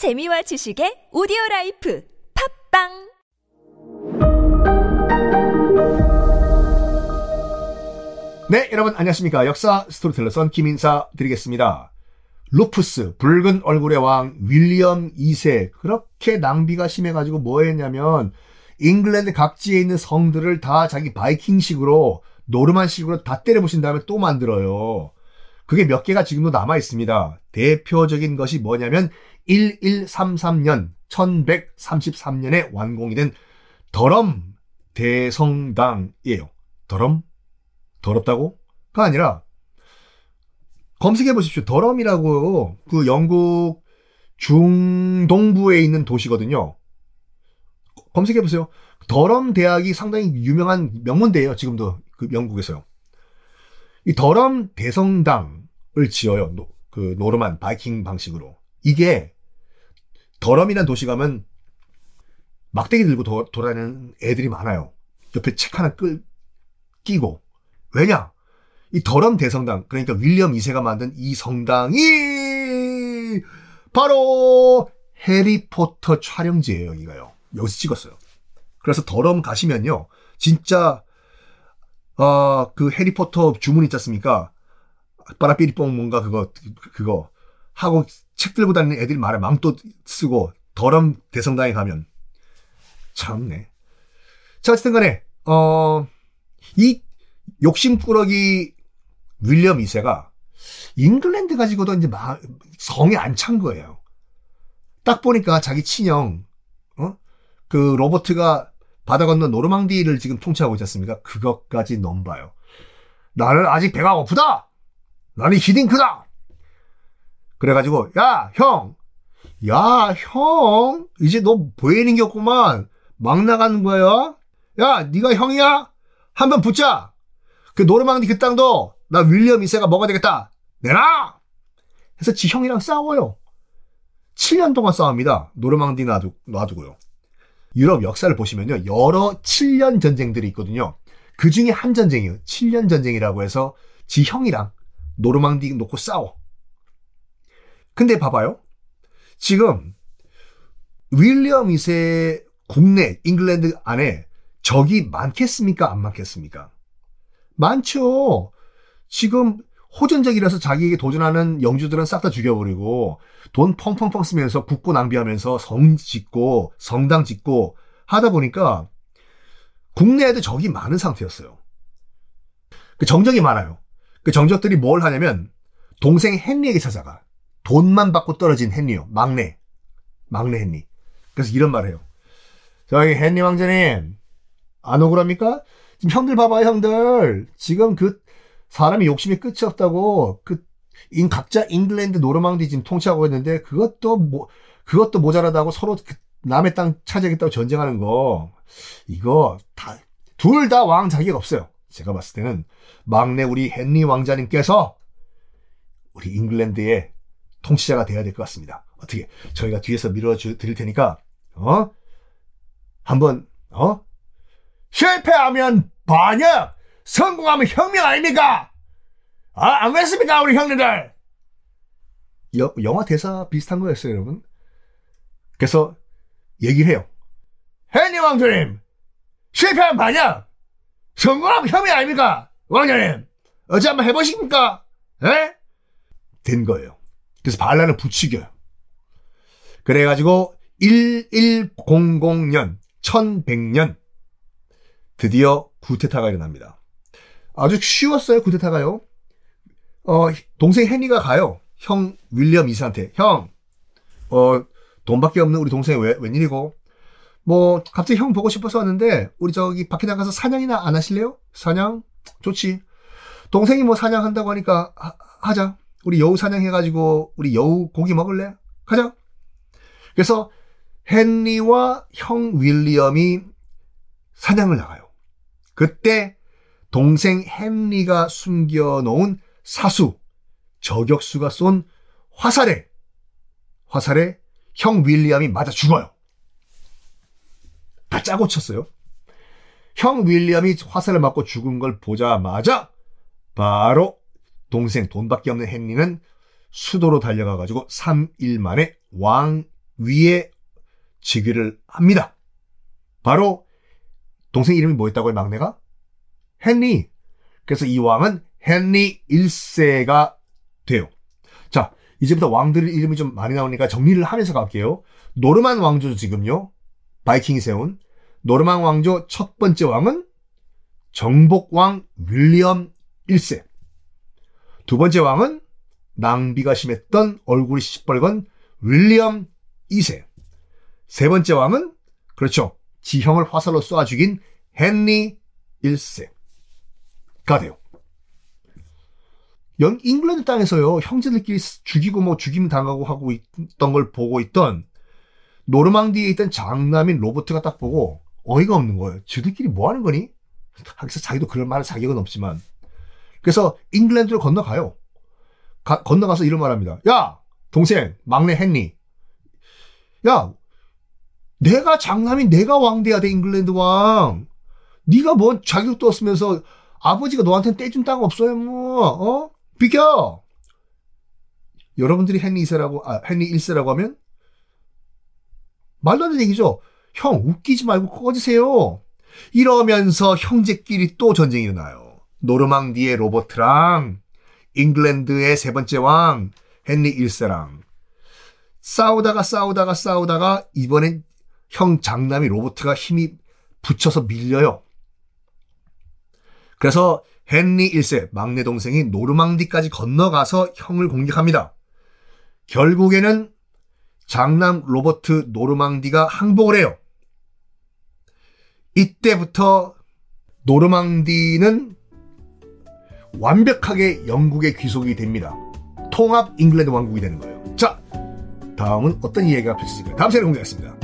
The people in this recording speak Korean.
재미와 지식의 오디오 라이프 팟빵 네, 여러분 안녕하십니까. 역사 스토리텔러 썬킴 인사드리겠습니다. 루푸스, 붉은 얼굴의 왕, 윌리엄 2세. 그렇게 낭비가 심해 가지고 뭐 했냐면, 잉글랜드 각지에 있는 성들을 다 자기 바이킹식으로, 노르만식으로 다 때려 부신 다음에 또 만들어요. 그게 몇 개가 지금도 남아 있습니다. 대표적인 것이 뭐냐면, 1133년, 1133년에 완공이 된 더럼 대성당이에요. 더럼? 더럽다고?가 아니라 검색해 보십시오. 더럼이라고 그 영국 중동부에 있는 도시거든요. 검색해 보세요. 더럼 대학이 상당히 유명한 명문대예요. 지금도 그 영국에서요. 이 더럼 대성당을 지어요. 노, 그 노르만 바이킹 방식으로. 이게 더럼이란 도시 가면 막대기 들고 도, 돌아다니는 애들이 많아요. 옆에 책 하나 끌 끼고 왜냐? 이 더럼 대성당, 그러니까 윌리엄 2세가 만든 이 성당이 바로 해리포터 촬영지예요, 여기가요. 여기서 찍었어요. 그래서 더럼 가시면요, 진짜 어, 그 해리포터 주문 있지 않습니까? 빠라삐리뽕 뭔가 그거 그거 하고 책 들고 다니는 애들이 많아 망토 쓰고 더럼 대성당에 가면 참네. 자 어쨌든 간에 어 이 욕심꾸러기 윌리엄 2세가 잉글랜드 가지고도 이제 막 성에 안 찬 거예요. 딱 보니까 자기 친형, 어? 그 로버트가 바다 건너 노르망디를 지금 통치하고 있지 않습니까? 그것까지 넘봐요. 나는 아직 배가 고프다! 나는 히딩크다! 그래가지고, 야, 형! 야, 형! 이제 너 보이는 게 없구만! 막 나가는 거야? 야, 네가 형이야? 한번 붙자! 그 노르망디 그 땅도 나 윌리엄 2세가 먹어야 되겠다. 내놔! 해서 지 형이랑 싸워요. 7년 동안 싸웁니다. 노르망디 놔두, 놔두고요. 유럽 역사를 보시면요. 여러 7년 전쟁들이 있거든요. 그 중에 한 전쟁이에요. 7년 전쟁이라고 해서 지 형이랑 노르망디 놓고 싸워. 근데 봐봐요. 지금 윌리엄 2세 국내 잉글랜드 안에 적이 많겠습니까? 안 많겠습니까? 많죠. 지금 호전적이라서 자기에게 도전하는 영주들은 싹 다 죽여버리고 돈 펑펑펑 쓰면서 국고 낭비하면서 성 짓고 성당 짓고 하다 보니까 국내에도 적이 많은 상태였어요. 그 정적이 많아요. 그 정적들이 뭘 하냐면 동생 헨리에게 찾아가. 돈만 받고 떨어진 헨리요. 막내. 막내 헨리. 그래서 이런 말을 해요. 저기 헨리 왕자님 안 억울합니까? 지금 형들 봐봐요, 형들. 지금 그 사람이 욕심이 끝이 없다고 그 인 각자 잉글랜드 노르망디 지금 통치하고 있는데 그것도 뭐 그것도 모자라다고 서로 그 남의 땅 차지하겠다고 전쟁하는 거 이거 다 둘 다 왕 자격 없어요. 제가 봤을 때는 막내 우리 헨리 왕자님께서 우리 잉글랜드의 통치자가 돼야 될 것 같습니다. 어떻게 저희가 뒤에서 밀어주 드릴 테니까 어 한번 어 실패하면 반역, 성공하면 혁명 아닙니까? 아, 안 그랬습니까, 우리 형님들? 여, 영화 대사 비슷한 거였어요, 여러분. 그래서 얘기를 해요. 헨리 왕조님, 실패하면 반역, 성공하면 혁명 아닙니까? 왕자님, 어찌 한번 해보십니까? 에? 된 거예요. 그래서 반란을 부추겨요. 그래가지고 1100년, 1100년, 드디어 구테타가 일어납니다. 아주 쉬웠어요, 구테타가요. 어, 동생 헨리가 가요. 형 윌리엄 이사한테. 형, 어, 돈밖에 없는 우리 동생이 왜, 웬일이고? 뭐, 갑자기 형 보고 싶어서 왔는데, 우리 저기 밖에 나가서 사냥이나 안 하실래요? 사냥? 좋지. 동생이 뭐 사냥한다고 하니까, 하, 자 우리 여우 사냥해가지고, 우리 여우 고기 먹을래? 가자. 그래서, 헨리와 형 윌리엄이 사냥을 나가요. 그때 동생 헨리가 숨겨놓은 사수, 저격수가 쏜 화살에, 화살에 형 윌리엄이 맞아 죽어요. 다 짜고 쳤어요. 형 윌리엄이 화살을 맞고 죽은 걸 보자마자 바로 동생 돈밖에 없는 헨리는 수도로 달려가가지고 3일 만에 왕 위에 즉위를 합니다. 바로 동생 이름이 뭐였다고요, 막내가? 헨리. 그래서 이 왕은 헨리 1세가 돼요. 자, 이제부터 왕들 이름이 좀 많이 나오니까 정리를 하면서 갈게요. 노르만 왕조 지금요. 바이킹이 세운 노르만 왕조 첫 번째 왕은 정복왕 윌리엄 1세. 두 번째 왕은 낭비가 심했던 얼굴이 시뻘건 윌리엄 2세. 세 번째 왕은 그렇죠. 지형을 화살로 쏴 죽인 헨리 1세가 돼요. 영 잉글랜드 땅에서요 형제들끼리 죽이고 뭐 죽임 당하고 하고 있던 걸 보고 있던 노르망디에 있던 장남인 로버트가 딱 보고 어이가 없는 거예요. 저들끼리 뭐 하는 거니? 하기서 자기도 그럴 만한 자격은 없지만 그래서 잉글랜드를 건너가요. 가, 건너가서 이런 말합니다. 야 동생 막내 헨리 야 내가 장남인 내가 왕 돼야 돼 잉글랜드 왕. 네가 뭔 자격도 없으면서 아버지가 너한테는 떼준 땅 없어요 뭐 어? 비켜! 여러분들이 헨리 2세라고, 아, 헨리 1세라고 하면? 말도 안 되는 얘기죠. 형, 웃기지 말고 꺼지세요. 이러면서 형제끼리 또 전쟁이 일어나요. 노르망디의 로버트랑 잉글랜드의 세 번째 왕 헨리 1세랑 싸우다가 싸우다가 싸우다가 이번엔 형 장남이 로버트가 힘이 붙여서 밀려요. 그래서 헨리 1세 막내 동생이 노르망디까지 건너가서 형을 공격합니다. 결국에는 장남 로버트 노르망디가 항복을 해요. 이때부터 노르망디는 완벽하게 영국의 귀속이 됩니다. 통합 잉글랜드 왕국이 되는 거예요. 자, 다음은 어떤 이야기가 펼쳐질까요? 다음 시간에 공개하겠습니다.